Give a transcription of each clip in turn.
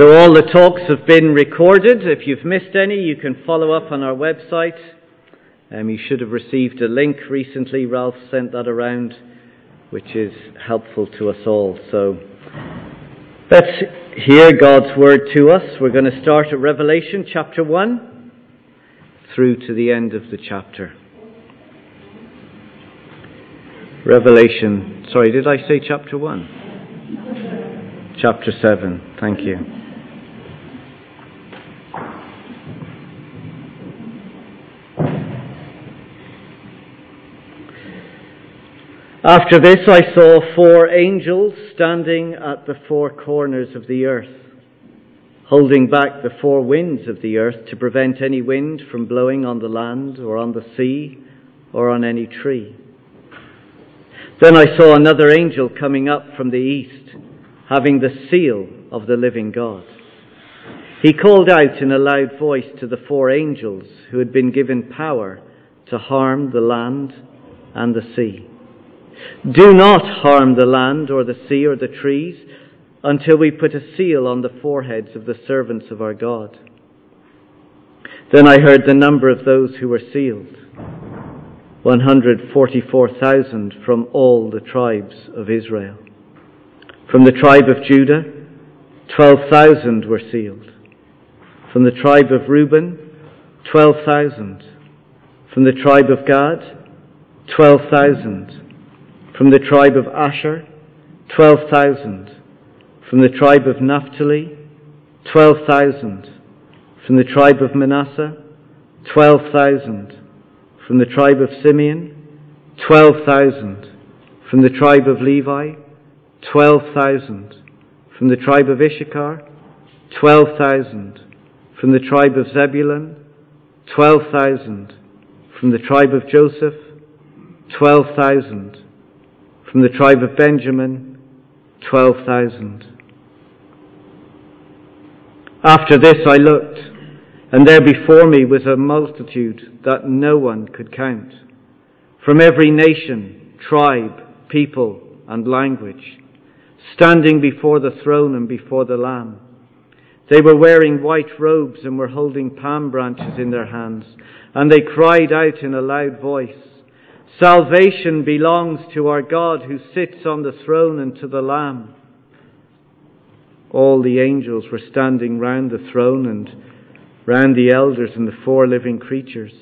So all the talks have been recorded. If you've missed any, you can follow up on our website. Um, you should have received a link recently. Ralph sent that around, which is helpful to us all. So let's hear God's word to us. We're going to start at Revelation chapter 1 through to the end of the chapter. Revelation, sorry, did I say chapter 1? Chapter 7, thank you. After this, I saw four angels standing at the four corners of the earth, holding back the four winds of the earth to prevent any wind from blowing on the land or on the sea or on any tree. Then I saw another angel coming up from the east, having the seal of the living God. He called out in a loud voice to the four angels who had been given power to harm the land and the sea. Do not harm the land or the sea or the trees until we put a seal on the foreheads of the servants of our God. Then I heard the number of those who were sealed 144,000 from all the tribes of Israel. From the tribe of Judah, 12,000 were sealed. From the tribe of Reuben, 12,000. From the tribe of Gad, 12,000 from the tribe of Asher, 12,000. From the tribe of Naphtali, 12,000. From the tribe of Manasseh, 12,000. From the tribe of Simeon, 12,000. From the tribe of Levi, 12,000. From the tribe of Issachar, 12,000. From the tribe of Zebulun, 12,000. From the tribe of Joseph, 12,000 from the tribe of Benjamin, 12,000. After this I looked, and there before me was a multitude that no one could count, from every nation, tribe, people, and language, standing before the throne and before the Lamb. They were wearing white robes and were holding palm branches in their hands, and they cried out in a loud voice, Salvation belongs to our God who sits on the throne and to the Lamb. All the angels were standing round the throne and round the elders and the four living creatures.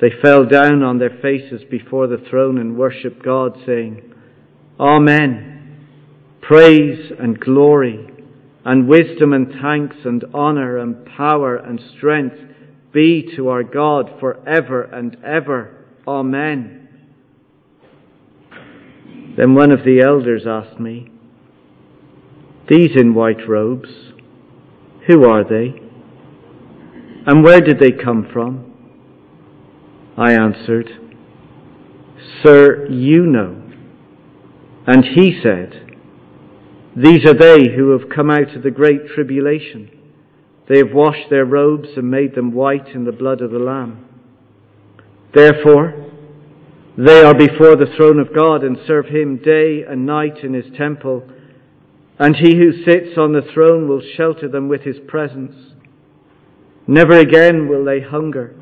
They fell down on their faces before the throne and worshipped God, saying, Amen. Praise and glory and wisdom and thanks and honor and power and strength be to our God for ever and ever. Amen. Then one of the elders asked me, These in white robes, who are they? And where did they come from? I answered, Sir, you know. And he said, These are they who have come out of the great tribulation. They have washed their robes and made them white in the blood of the Lamb. Therefore, they are before the throne of God and serve him day and night in his temple, and he who sits on the throne will shelter them with his presence. Never again will they hunger,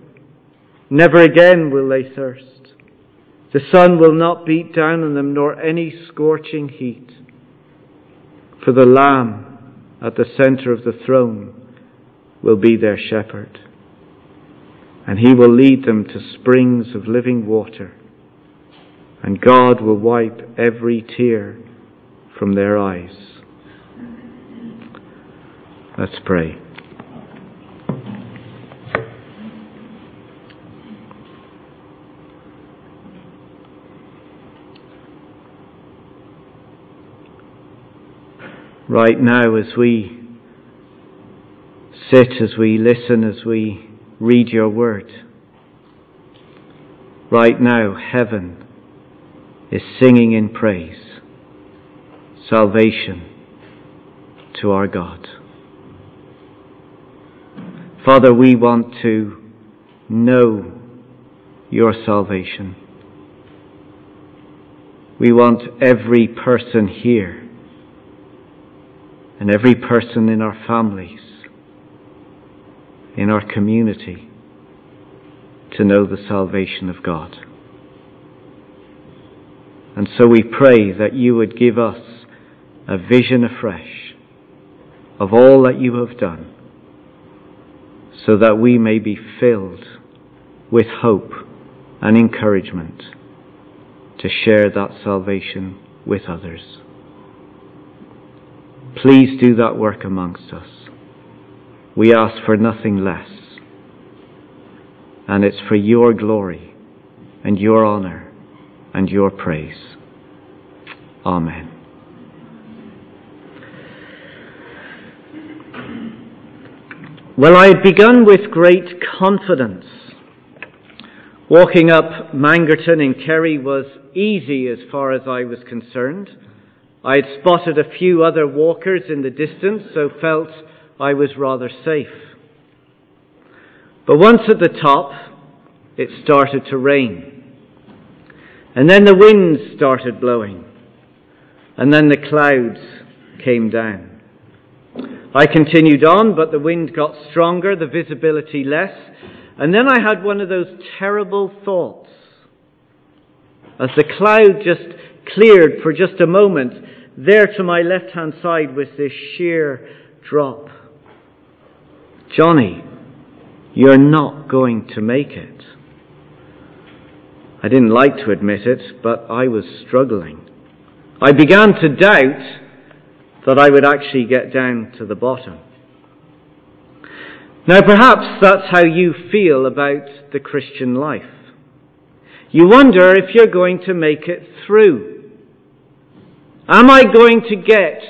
never again will they thirst. The sun will not beat down on them, nor any scorching heat. For the Lamb at the center of the throne will be their shepherd and he will lead them to springs of living water, and God will wipe every tear from their eyes. Let's pray. Right now, as we sit, as we listen, as we read your word. Right now, heaven is singing in praise, salvation to our God. Father, we want to know your salvation. We want every person here and every person in our families, in our community, to know the salvation of God. And so we pray that you would give us a vision afresh of all that you have done, so that we may be filled with hope and encouragement to share that salvation with others. Please do that work amongst us. We ask for nothing less. And it's for your glory and your honour and your praise. Amen. Well, I had begun with great confidence. Walking up Mangerton in Kerry was easy as far as I was concerned. I had spotted a few other walkers in the distance, so felt I was rather safe. But once at the top, it started to rain. And then the winds started blowing. And then the clouds came down. I continued on, but the wind got stronger, the visibility less, and then I had one of those terrible thoughts. As the cloud just cleared for just a moment, there to my left hand side was this sheer drop. Jonny, you're not going to make it. I didn't like to admit it, but I was struggling. I began to doubt that I would actually get down to the bottom. Now, perhaps that's how you feel about the Christian life. You wonder if you're going to make it through. Am I going to get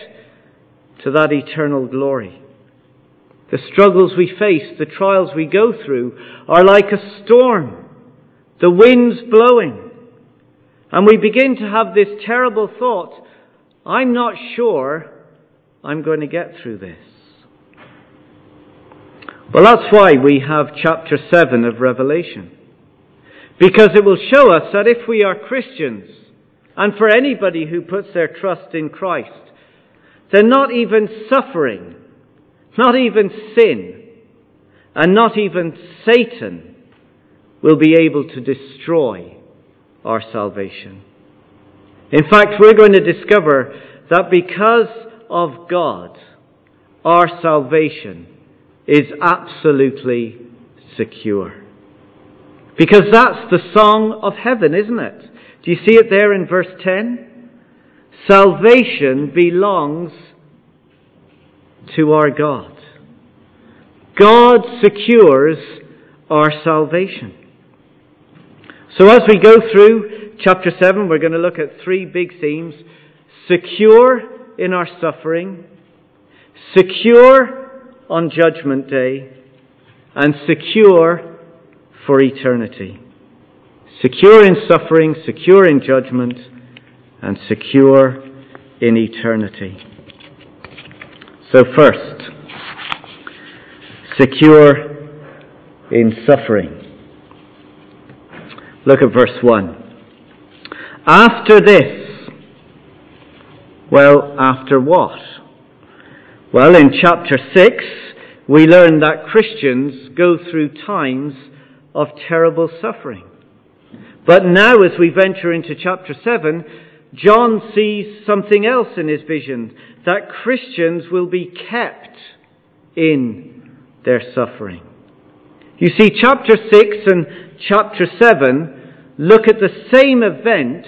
to that eternal glory? The struggles we face, the trials we go through, are like a storm. The wind's blowing. And we begin to have this terrible thought I'm not sure I'm going to get through this. Well, that's why we have chapter 7 of Revelation. Because it will show us that if we are Christians, and for anybody who puts their trust in Christ, then not even suffering, not even sin, and not even Satan will be able to destroy our salvation. In fact, we're going to discover that because of God, our salvation is absolutely secure. Because that's the song of heaven, isn't it? Do you see it there in verse 10? Salvation belongs to our God. God secures our salvation. So as we go through chapter 7, we're going to look at three big themes. Secure in our suffering, secure on Judgment Day, and secure for eternity. Secure in suffering, secure in judgment, and secure in eternity. So, first, secure in suffering. Look at verse 1. After this, well, after what? Well, in chapter 6, we learn that Christians go through times of terrible suffering. But now, as we venture into chapter 7, John sees something else in his vision that Christians will be kept in their suffering. You see, chapter 6 and chapter 7 look at the same event,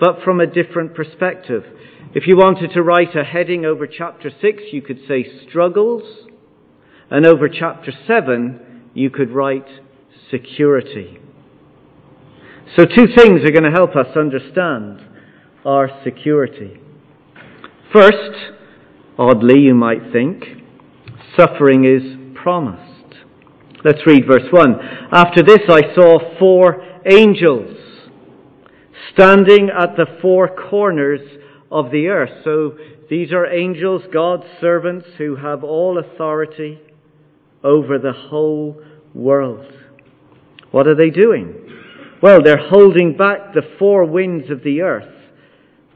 but from a different perspective. If you wanted to write a heading over chapter 6, you could say struggles. And over chapter 7, you could write security. So, two things are going to help us understand our security. First, oddly, you might think, suffering is promised. Let's read verse 1. After this, I saw four angels standing at the four corners of the earth. So these are angels, God's servants, who have all authority over the whole world. What are they doing? Well, they're holding back the four winds of the earth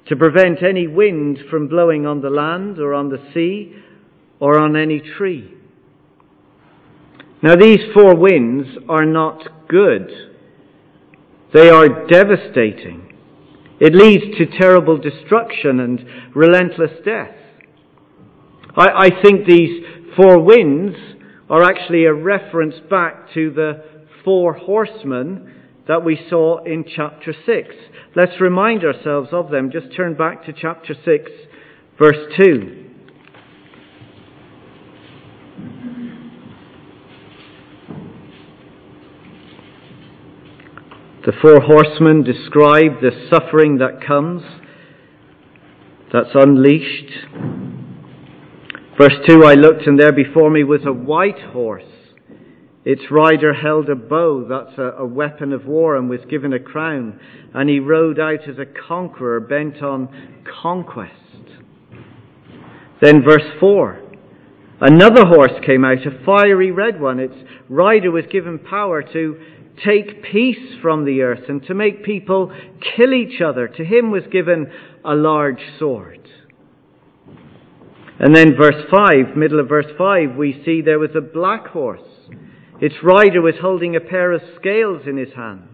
to prevent any wind from blowing on the land or on the sea or on any tree. Now, these four winds are not good. They are devastating. It leads to terrible destruction and relentless death. I, I think these four winds are actually a reference back to the four horsemen that we saw in chapter 6. Let's remind ourselves of them. Just turn back to chapter 6, verse 2. The four horsemen describe the suffering that comes, that's unleashed. Verse 2 I looked, and there before me was a white horse. Its rider held a bow, that's a, a, weapon of war, and was given a crown. And he rode out as a conqueror bent on conquest. Then verse 4 Another horse came out, a fiery red one. Its rider was given power to take peace from the earth and to make people kill each other. To him was given a large sword. And then verse 5, middle of verse 5, we see there was a black horse. Its rider was holding a pair of scales in his hand.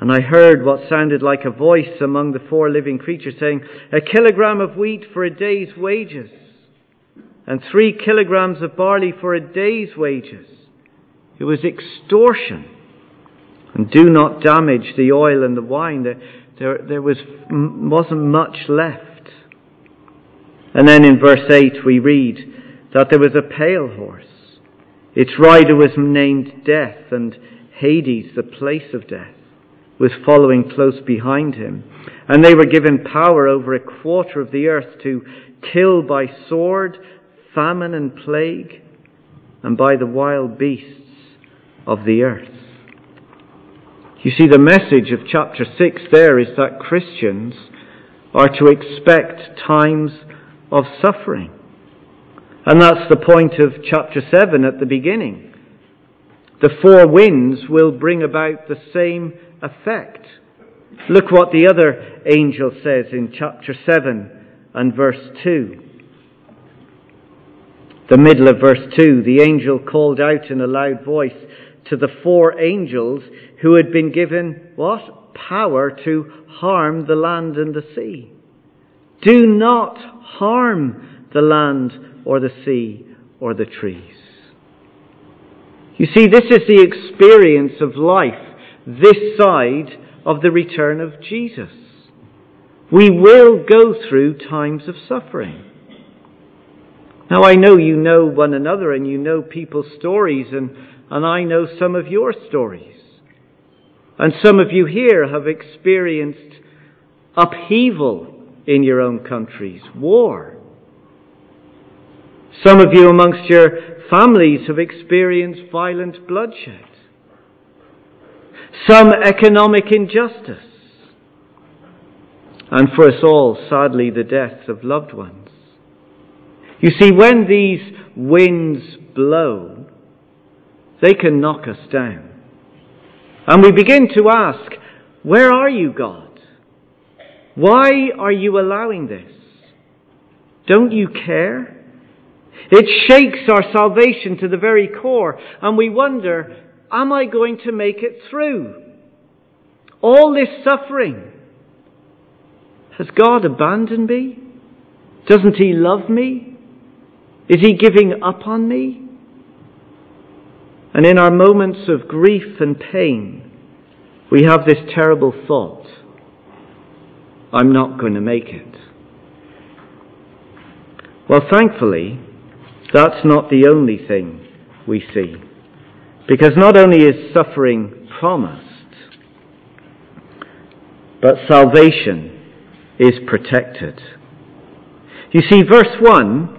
And I heard what sounded like a voice among the four living creatures saying, A kilogram of wheat for a day's wages, and three kilograms of barley for a day's wages. It was extortion. And do not damage the oil and the wine. There, there, there was, wasn't much left. And then in verse 8 we read that there was a pale horse. Its rider was named Death, and Hades, the place of death, was following close behind him. And they were given power over a quarter of the earth to kill by sword, famine, and plague, and by the wild beasts of the earth. You see, the message of chapter 6 there is that Christians are to expect times of suffering. And that's the point of chapter 7 at the beginning. The four winds will bring about the same effect. Look what the other angel says in chapter 7 and verse 2. The middle of verse 2, the angel called out in a loud voice, to the four angels who had been given what? Power to harm the land and the sea. Do not harm the land or the sea or the trees. You see, this is the experience of life this side of the return of Jesus. We will go through times of suffering. Now, I know you know one another and you know people's stories, and and I know some of your stories. And some of you here have experienced upheaval in your own countries, war. Some of you amongst your families have experienced violent bloodshed. Some economic injustice. And for us all, sadly, the death of loved ones. You see, when these winds blow, they can knock us down. And we begin to ask, Where are you, God? Why are you allowing this? Don't you care? It shakes our salvation to the very core, and we wonder, Am I going to make it through? All this suffering. Has God abandoned me? Doesn't He love me? Is He giving up on me? And in our moments of grief and pain, we have this terrible thought I'm not going to make it. Well, thankfully, that's not the only thing we see. Because not only is suffering promised, but salvation is protected. You see, verse 1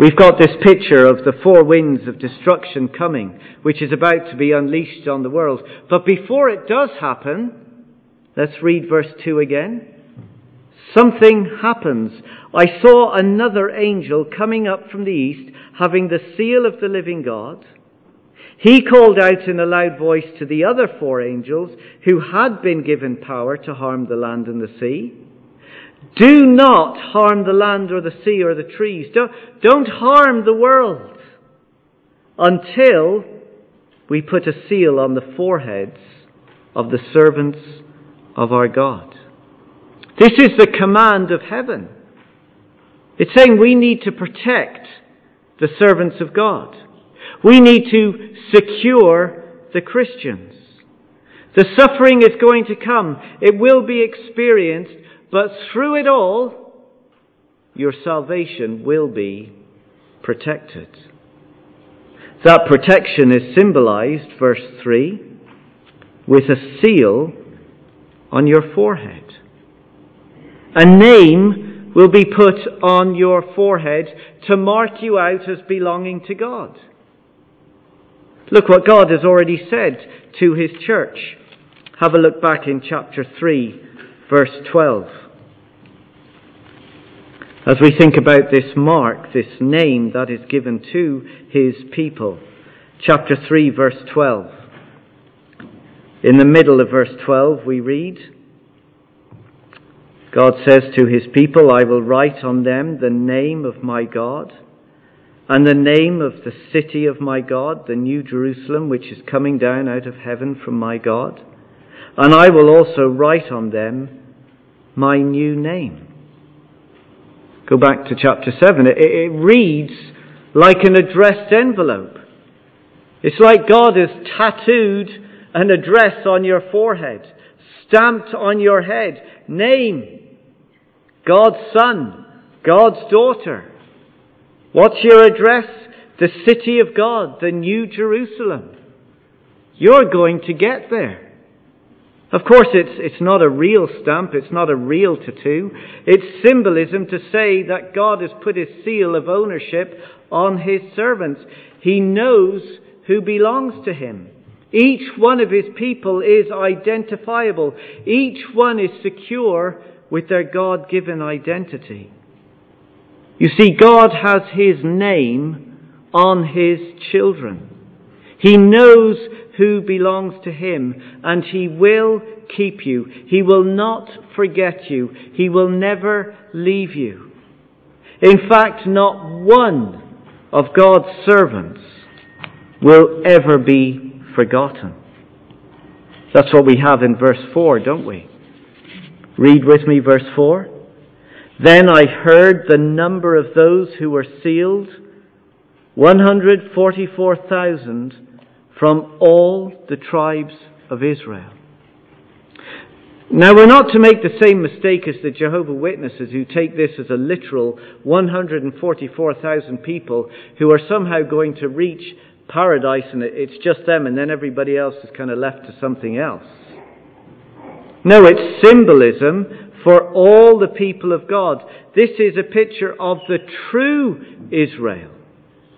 We've got this picture of the four winds of destruction coming, which is about to be unleashed on the world. But before it does happen, let's read verse 2 again. Something happens. I saw another angel coming up from the east, having the seal of the living God. He called out in a loud voice to the other four angels who had been given power to harm the land and the sea. Do not harm the land or the sea or the trees. Don't, don't harm the world until we put a seal on the foreheads of the servants of our God. This is the command of heaven. It's saying we need to protect the servants of God. We need to secure the Christians. The suffering is going to come. It will be experienced, but through it all, your salvation will be protected. That protection is symbolized, verse 3, with a seal on your forehead. A name will be put on your forehead to mark you out as belonging to God. Look what God has already said to his church. Have a look back in chapter 3, verse 12. As we think about this mark, this name that is given to his people. Chapter 3, verse 12. In the middle of verse 12, we read, God says to his people, I will write on them the name of my God and the name of the city of my God, the New Jerusalem, which is coming down out of heaven from my God. And I will also write on them my new name. Go back to chapter 7. It, it reads like an addressed envelope. It's like God has tattooed an address on your forehead, stamped on your head, name, God's son, God's daughter. What's your address? The city of God, the New Jerusalem. You're going to get there. Of course, it's, it's not a real stamp, it's not a real tattoo. It's symbolism to say that God has put his seal of ownership on his servants. He knows who belongs to him. Each one of his people is identifiable. Each one is secure with their God given identity. You see, God has His name on His children. He knows who belongs to Him and He will keep you. He will not forget you. He will never leave you. In fact, not one of God's servants will ever be forgotten. That's what we have in verse 4, don't we? Read with me verse 4. Then I heard the number of those who were sealed 144,000 from all the tribes of Israel. Now, we're not to make the same mistake as the Jehovah Witnesses who take this as a literal 144,000 people who are somehow going to reach paradise and it's just them and then everybody else is kind of left to something else. No, it's symbolism for all the people of God. This is a picture of the true Israel,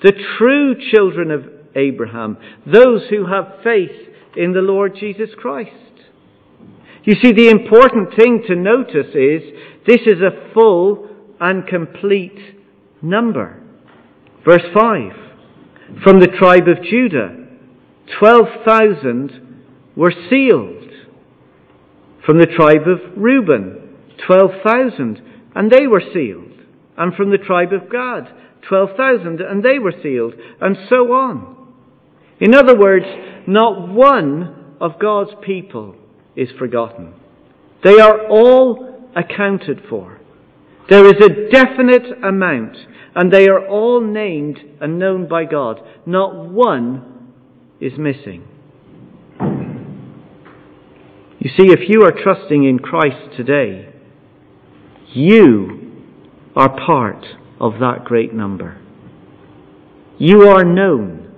the true children of Abraham, those who have faith in the Lord Jesus Christ. You see, the important thing to notice is this is a full and complete number. Verse 5 From the tribe of Judah, 12,000 were sealed. From the tribe of Reuben, 12,000, and they were sealed. And from the tribe of Gad, 12,000, and they were sealed, and so on. In other words, not one of God's people is forgotten. They are all accounted for. There is a definite amount, and they are all named and known by God. Not one is missing. You see, if you are trusting in Christ today, you are part of that great number. You are known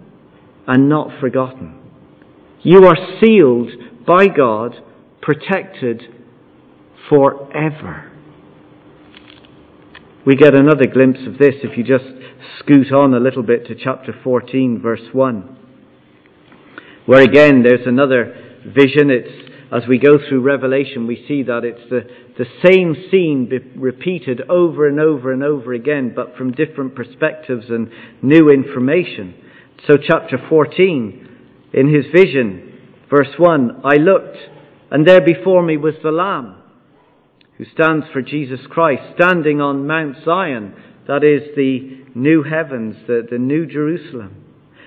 and not forgotten. You are sealed by God, protected forever. We get another glimpse of this if you just scoot on a little bit to chapter 14, verse 1, where again there's another vision. It's as we go through Revelation, we see that it's the, the same scene repeated over and over and over again, but from different perspectives and new information. So, chapter 14 in his vision. Verse 1 I looked, and there before me was the Lamb, who stands for Jesus Christ, standing on Mount Zion, that is the new heavens, the, the new Jerusalem.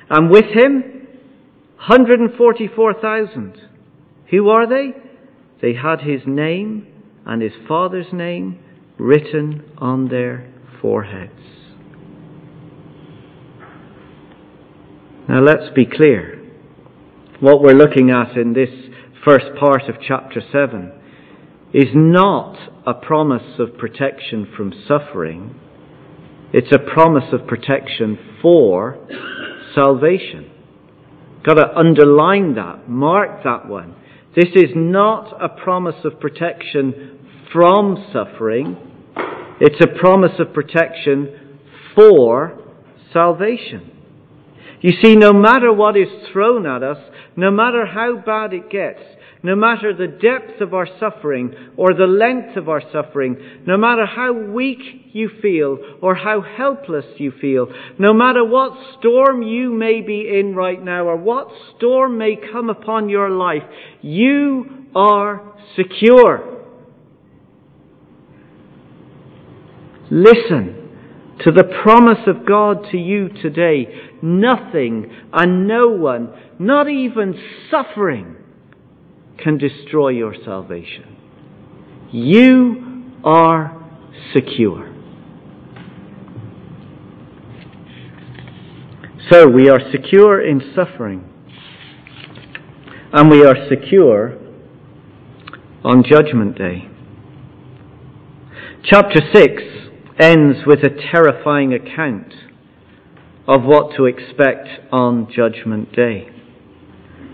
And with him, 144,000. Who are they? They had his name and his father's name written on their foreheads. Now let's be clear. What we're looking at in this first part of chapter 7 is not a promise of protection from suffering. It's a promise of protection for salvation. Got to underline that, mark that one. This is not a promise of protection from suffering. It's a promise of protection for salvation. You see, no matter what is thrown at us, no matter how bad it gets, no matter the depth of our suffering or the length of our suffering, no matter how weak you feel or how helpless you feel, no matter what storm you may be in right now or what storm may come upon your life, you are secure. Listen to the promise of God to you today. Nothing and no one, not even suffering, can destroy your salvation. You are secure. So we are secure in suffering, and we are secure on Judgment Day. Chapter 6 ends with a terrifying account of what to expect on Judgment Day.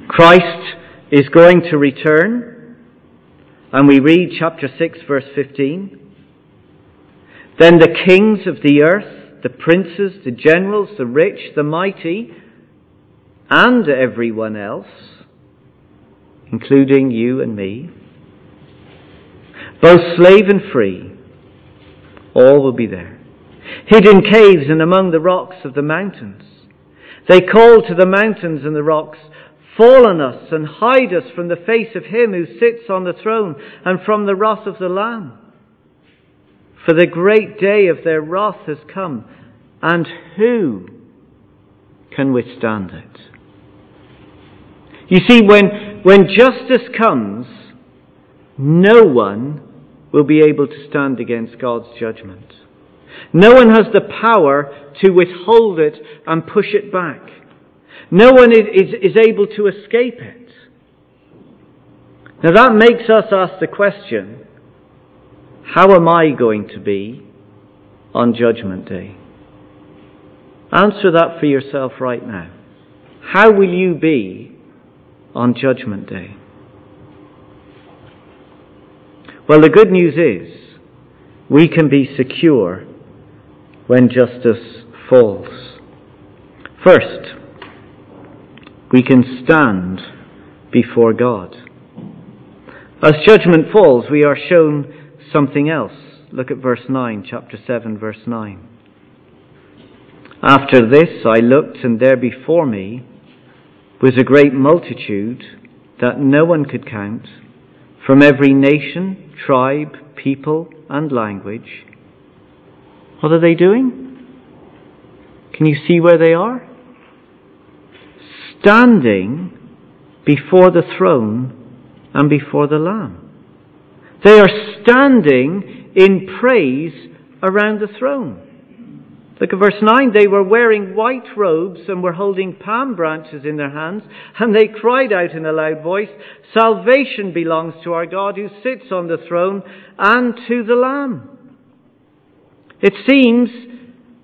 Christ is going to return, and we read chapter 6, verse 15. Then the kings of the earth, the princes, the generals, the rich, the mighty, and everyone else, including you and me, both slave and free, all will be there. Hid in caves and among the rocks of the mountains. They called to the mountains and the rocks, Fall on us and hide us from the face of him who sits on the throne and from the wrath of the Lamb. For the great day of their wrath has come, and who can withstand it? You see, when, when justice comes, no one will be able to stand against God's judgment. No one has the power to withhold it and push it back. No one is, is, is able to escape it. Now that makes us ask the question, how am I going to be on Judgment Day? Answer that for yourself right now. How will you be on Judgment Day? Well, the good news is we can be secure when justice falls. First, we can stand before God. As judgment falls, we are shown something else. Look at verse 9, chapter 7, verse 9. After this I looked, and there before me was a great multitude that no one could count, from every nation, tribe, people, and language. What are they doing? Can you see where they are? Standing before the throne and before the Lamb. They are standing in praise around the throne. Look at verse 9. They were wearing white robes and were holding palm branches in their hands, and they cried out in a loud voice, Salvation belongs to our God who sits on the throne and to the Lamb. It seems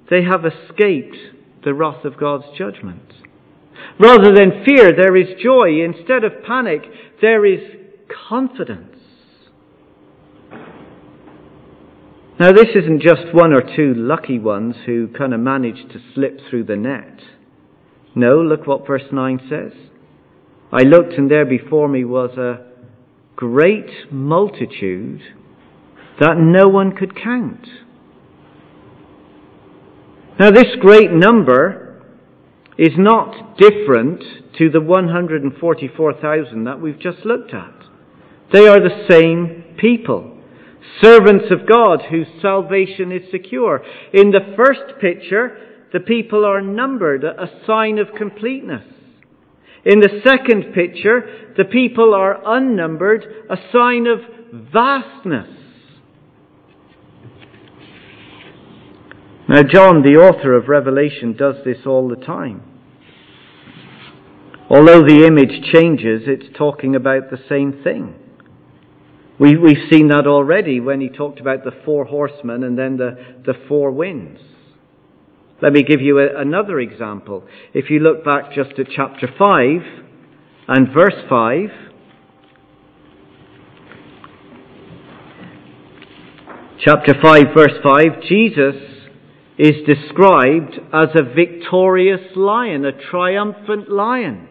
they have escaped the wrath of God's judgment. Rather than fear, there is joy. Instead of panic, there is confidence. Now, this isn't just one or two lucky ones who kind of managed to slip through the net. No, look what verse 9 says. I looked, and there before me was a great multitude that no one could count. Now, this great number is not different to the 144,000 that we've just looked at. They are the same people. Servants of God whose salvation is secure. In the first picture, the people are numbered, a sign of completeness. In the second picture, the people are unnumbered, a sign of vastness. Now, John, the author of Revelation, does this all the time. Although the image changes, it's talking about the same thing. We, we've seen that already when he talked about the four horsemen and then the, the four winds. Let me give you a, another example. If you look back just at chapter 5 and verse 5, chapter 5, verse 5, Jesus is described as a victorious lion, a triumphant lion.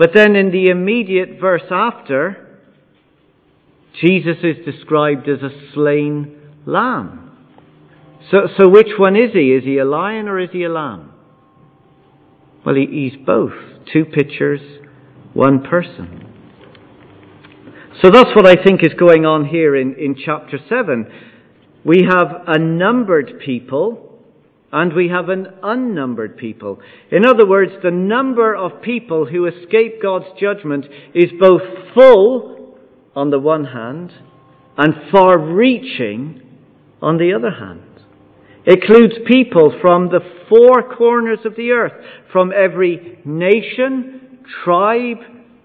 But then in the immediate verse after, Jesus is described as a slain lamb. So, so which one is he? Is he a lion or is he a lamb? Well, he, he's both. Two pictures, one person. So that's what I think is going on here in, in chapter 7. We have a numbered people and we have an unnumbered people. In other words, the number of people who escape God's judgment is both full on the one hand and far reaching on the other hand It includes people from the four corners of the earth, from every nation, tribe,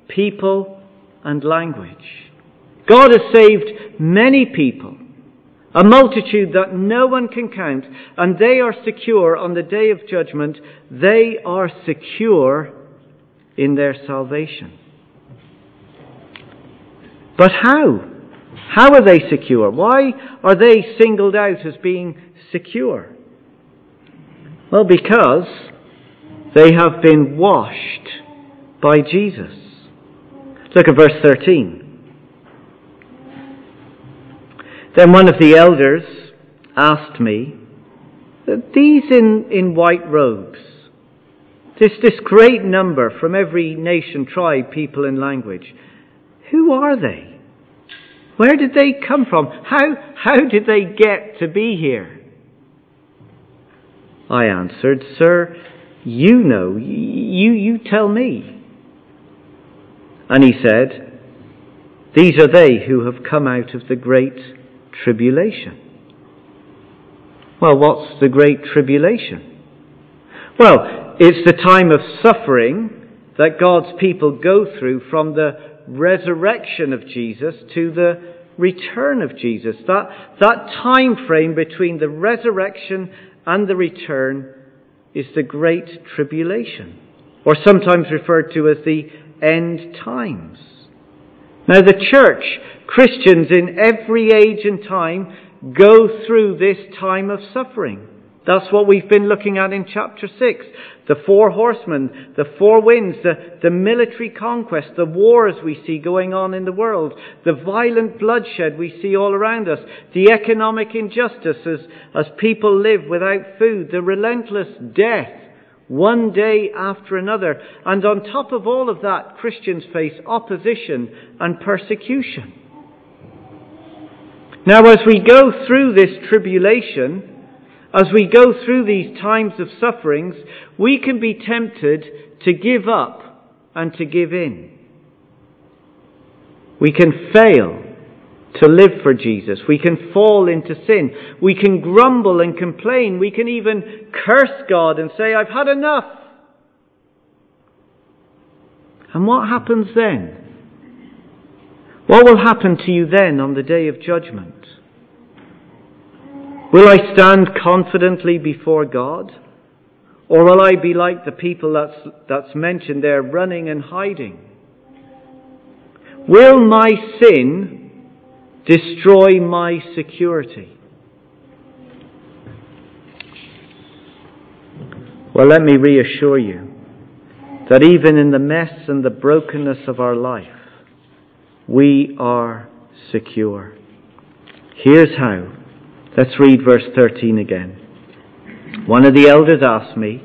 people, and language. God has saved many people, a multitude that no one can count, and they are secure on the day of judgment. They are secure in their salvation. But how? How are they secure? Why are they singled out as being secure? Well, because they have been washed by Jesus. Look at verse 13. Then one of the elders asked me, These in, in white robes, this, this great number from every nation, tribe, people, and language, who are they? Where did they come from? How, how did they get to be here? I answered, Sir, you know, you, you tell me. And he said, These are they who have come out of the great tribulation. Well, what's the great tribulation? Well, it's the time of suffering that God's people go through from the resurrection of Jesus to the return of Jesus. That, that time frame between the resurrection and the return is the Great Tribulation, or sometimes referred to as the end times. Now, the church, Christians in every age and time, go through this time of suffering. That's what we've been looking at in chapter 6. The four horsemen, the four winds, the, the military conquest, the wars we see going on in the world, the violent bloodshed we see all around us, the economic injustices as people live without food, the relentless death one day after another. And on top of all of that, Christians face opposition and persecution. Now, as we go through this tribulation, as we go through these times of sufferings, we can be tempted to give up and to give in. We can fail to live for Jesus. We can fall into sin. We can grumble and complain. We can even curse God and say, I've had enough. And what happens then? What will happen to you then on the day of judgment? Will I stand confidently before God? Or will I be like the people that's, that's mentioned there, running and hiding? Will my sin destroy my security? Well, let me reassure you that even in the mess and the brokenness of our life, we are secure. Here's how. Let's read verse 13 again. One of the elders asked me,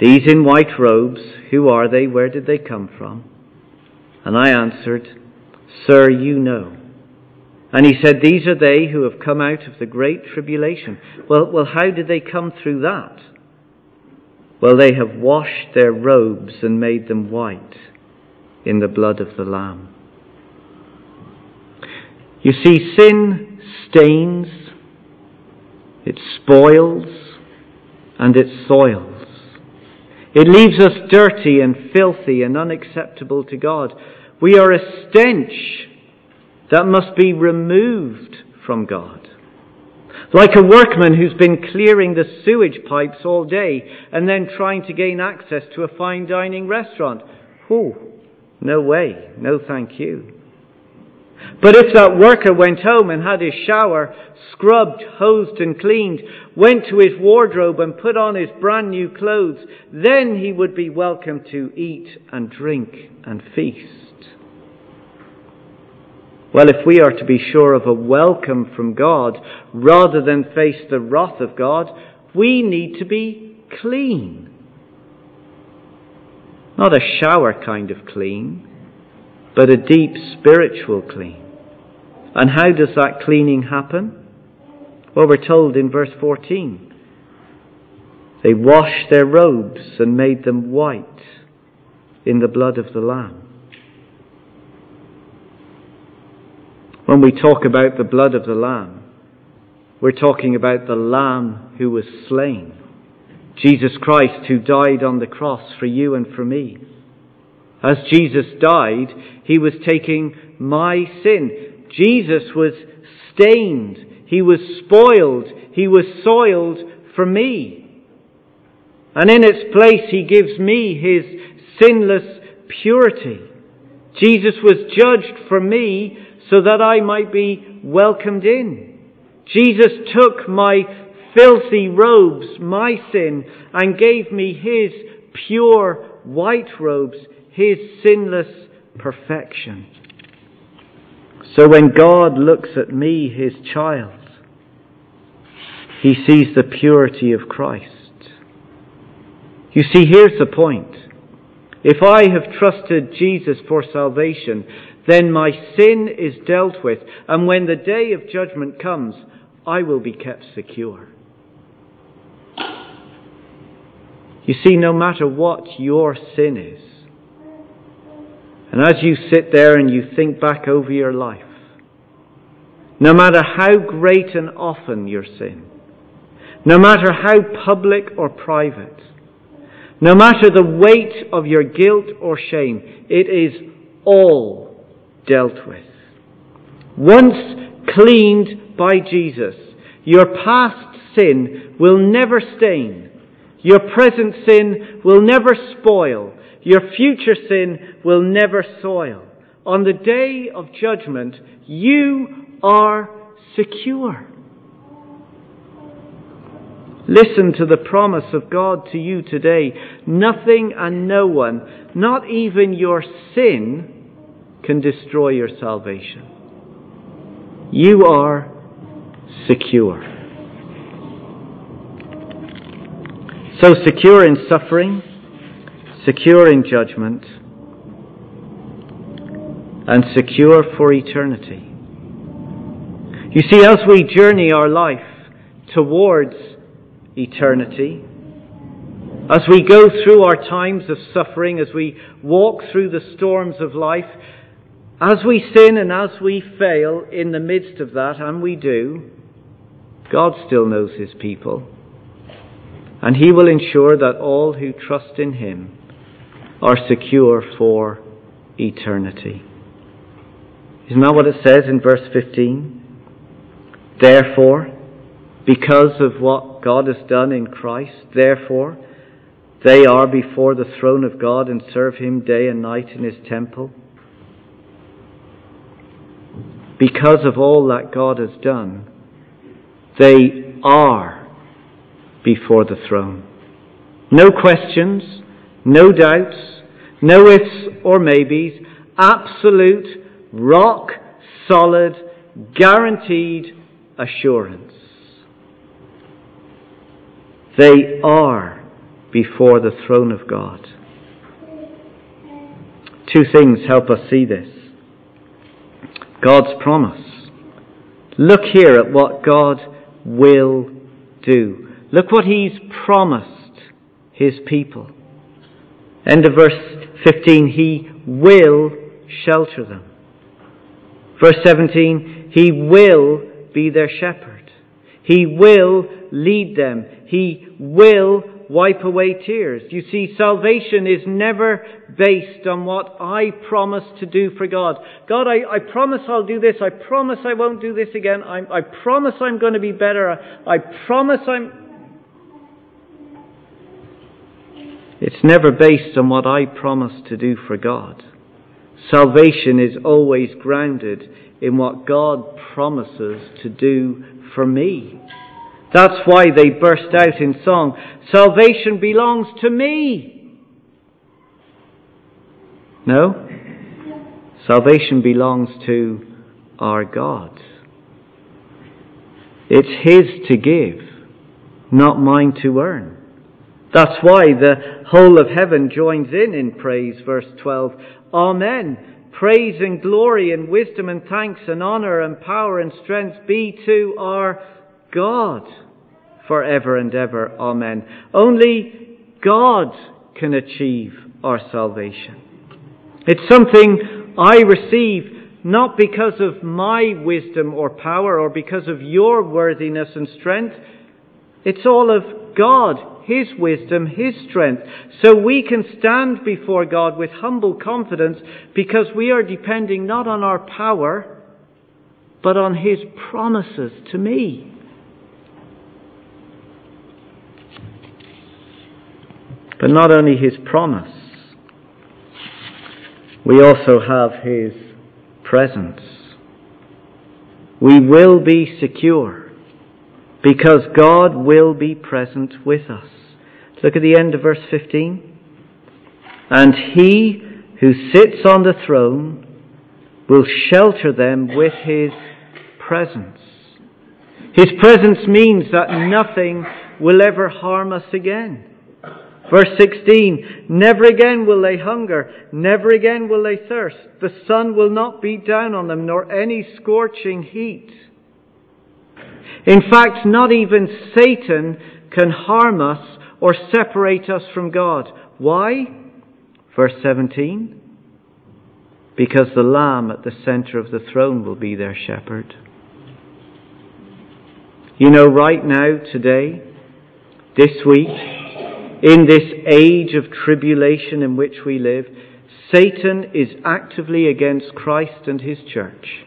These in white robes, who are they? Where did they come from? And I answered, Sir, you know. And he said, These are they who have come out of the great tribulation. Well, well, how did they come through that? Well, they have washed their robes and made them white in the blood of the Lamb. You see, sin stains, it spoils, and it soils. It leaves us dirty and filthy and unacceptable to God. We are a stench that must be removed from God. Like a workman who's been clearing the sewage pipes all day and then trying to gain access to a fine dining restaurant. Oh, no way. No thank you. But if that worker went home and had his shower, scrubbed, hosed and cleaned, went to his wardrobe and put on his brand new clothes, then he would be welcome to eat and drink and feast. Well, if we are to be sure of a welcome from God rather than face the wrath of God, we need to be clean. Not a shower kind of clean, but a deep spiritual clean. And how does that cleaning happen? Well, we're told in verse 14 they washed their robes and made them white in the blood of the Lamb. When we talk about the blood of the Lamb, we're talking about the Lamb who was slain. Jesus Christ who died on the cross for you and for me. As Jesus died, he was taking my sin. Jesus was stained. He was spoiled. He was soiled for me. And in its place, he gives me his sinless purity. Jesus was judged for me so that I might be welcomed in. Jesus took my filthy robes, my sin, and gave me his pure white robes, his sinless perfection. So when God looks at me, his child, he sees the purity of Christ. You see, here's the point. If I have trusted Jesus for salvation, then my sin is dealt with, and when the day of judgment comes, I will be kept secure. You see, no matter what your sin is, and as you sit there and you think back over your life, no matter how great and often your sin, no matter how public or private, no matter the weight of your guilt or shame, it is all dealt with. Once cleaned by Jesus, your past sin will never stain. Your present sin will never spoil. Your future sin will never soil. On the day of judgment, you are secure. Listen to the promise of God to you today. Nothing and no one, not even your sin, can destroy your salvation. You are secure. So secure in suffering, secure in judgment, and secure for eternity. You see, as we journey our life towards eternity, as we go through our times of suffering, as we walk through the storms of life, as we sin and as we fail in the midst of that, and we do, God still knows His people. And He will ensure that all who trust in Him are secure for eternity. Isn't that what it says in verse 15? Therefore, because of what God has done in Christ, therefore, they are before the throne of God and serve Him day and night in His temple because of all that God has done, they are before the throne. No questions, no doubts, no ifs or maybes, absolute, rock solid, guaranteed assurance. They are before the throne of God. Two things help us see this. God's promise. Look here at what God will do. Look what He's promised His people. End of verse 15, He will shelter them. Verse 17, He will be their shepherd. He will lead them. He will wipe away tears. You see, salvation is never based on what I promise to do for God. God, I, I promise I'll do this. I promise I won't do this again. I, I promise I'm going to be better. I, I promise I'm. It's never based on what I promise to do for God. Salvation is always grounded in what God promises to do for me. That's why they burst out in song Salvation belongs to me. No? Salvation belongs to our God. It's His to give, not mine to earn. That's why the whole of heaven joins in in praise, verse 12. Amen. Praise and glory and wisdom and thanks and honor and power and strength be to our God forever and ever. Amen. Only God can achieve our salvation. It's something I receive not because of my wisdom or power or because of your worthiness and strength. It's all of God, His wisdom, His strength. So we can stand before God with humble confidence because we are depending not on our power, but on His promises to me. But not only his promise, we also have his presence. We will be secure because God will be present with us. Look at the end of verse 15. And he who sits on the throne will shelter them with his presence. His presence means that nothing will ever harm us again. Verse 16, never again will they hunger, never again will they thirst. The sun will not beat down on them, nor any scorching heat. In fact, not even Satan can harm us or separate us from God. Why? Verse 17, because the Lamb at the center of the throne will be their shepherd. You know, right now, today, this week, in this age of tribulation in which we live, Satan is actively against Christ and his church.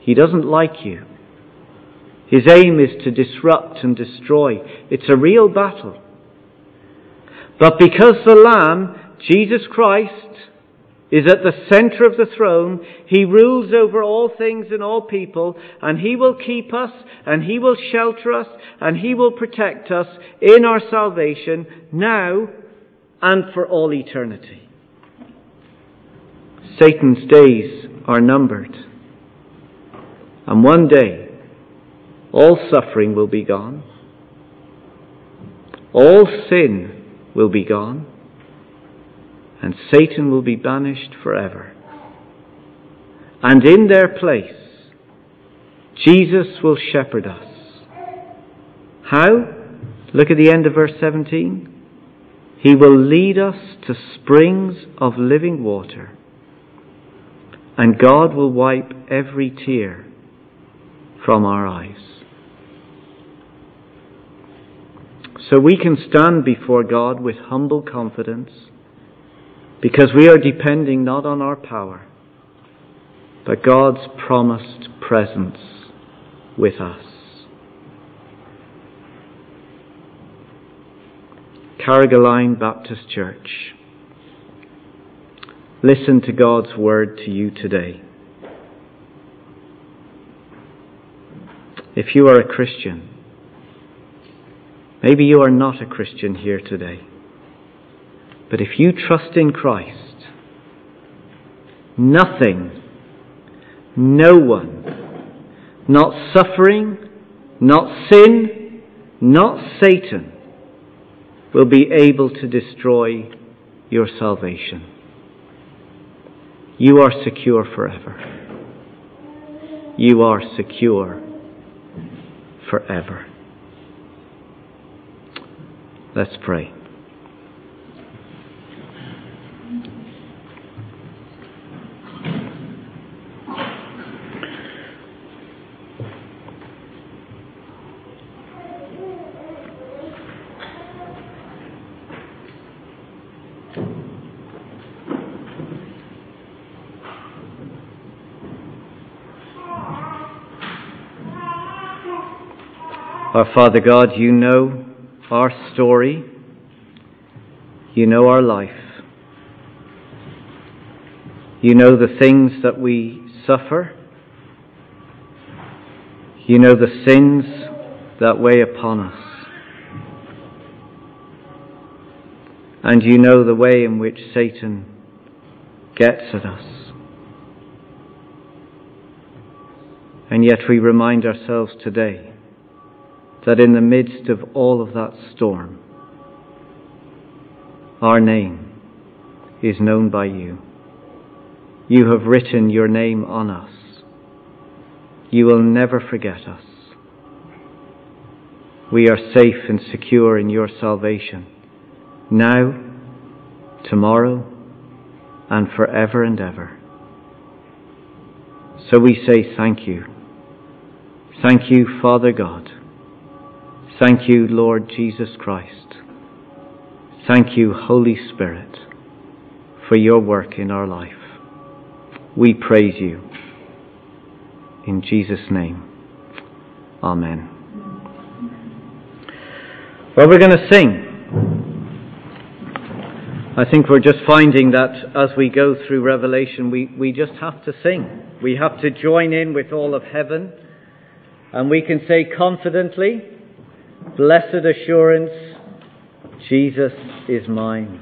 He doesn't like you. His aim is to disrupt and destroy. It's a real battle. But because the Lamb, Jesus Christ, is at the center of the throne. He rules over all things and all people, and He will keep us, and He will shelter us, and He will protect us in our salvation now and for all eternity. Satan's days are numbered. And one day, all suffering will be gone. All sin will be gone and Satan will be banished forever. And in their place, Jesus will shepherd us. How? Look at the end of verse 17. He will lead us to springs of living water, and God will wipe every tear from our eyes. So we can stand before God with humble confidence because we are depending not on our power, but God's promised presence with us. Carrigaline Baptist Church, listen to God's word to you today. If you are a Christian, maybe you are not a Christian here today. But if you trust in Christ, nothing, no one, not suffering, not sin, not Satan, will be able to destroy your salvation. You are secure forever. You are secure forever. Let's pray. Our Father God, you know our story. You know our life. You know the things that we suffer. You know the sins that weigh upon us. And you know the way in which Satan gets at us. And yet we remind ourselves today that in the midst of all of that storm, our name is known by you. You have written your name on us. You will never forget us. We are safe and secure in your salvation, now, tomorrow, and forever and ever. So we say thank you. Thank you, Father God. Thank you, Lord Jesus Christ. Thank you, Holy Spirit, for your work in our life. We praise you. In Jesus' name, Amen. Well, we're going to sing. I think we're just finding that as we go through Revelation, we, we just have to sing. We have to join in with all of heaven, and we can say confidently, Blessed assurance, Jesus is mine.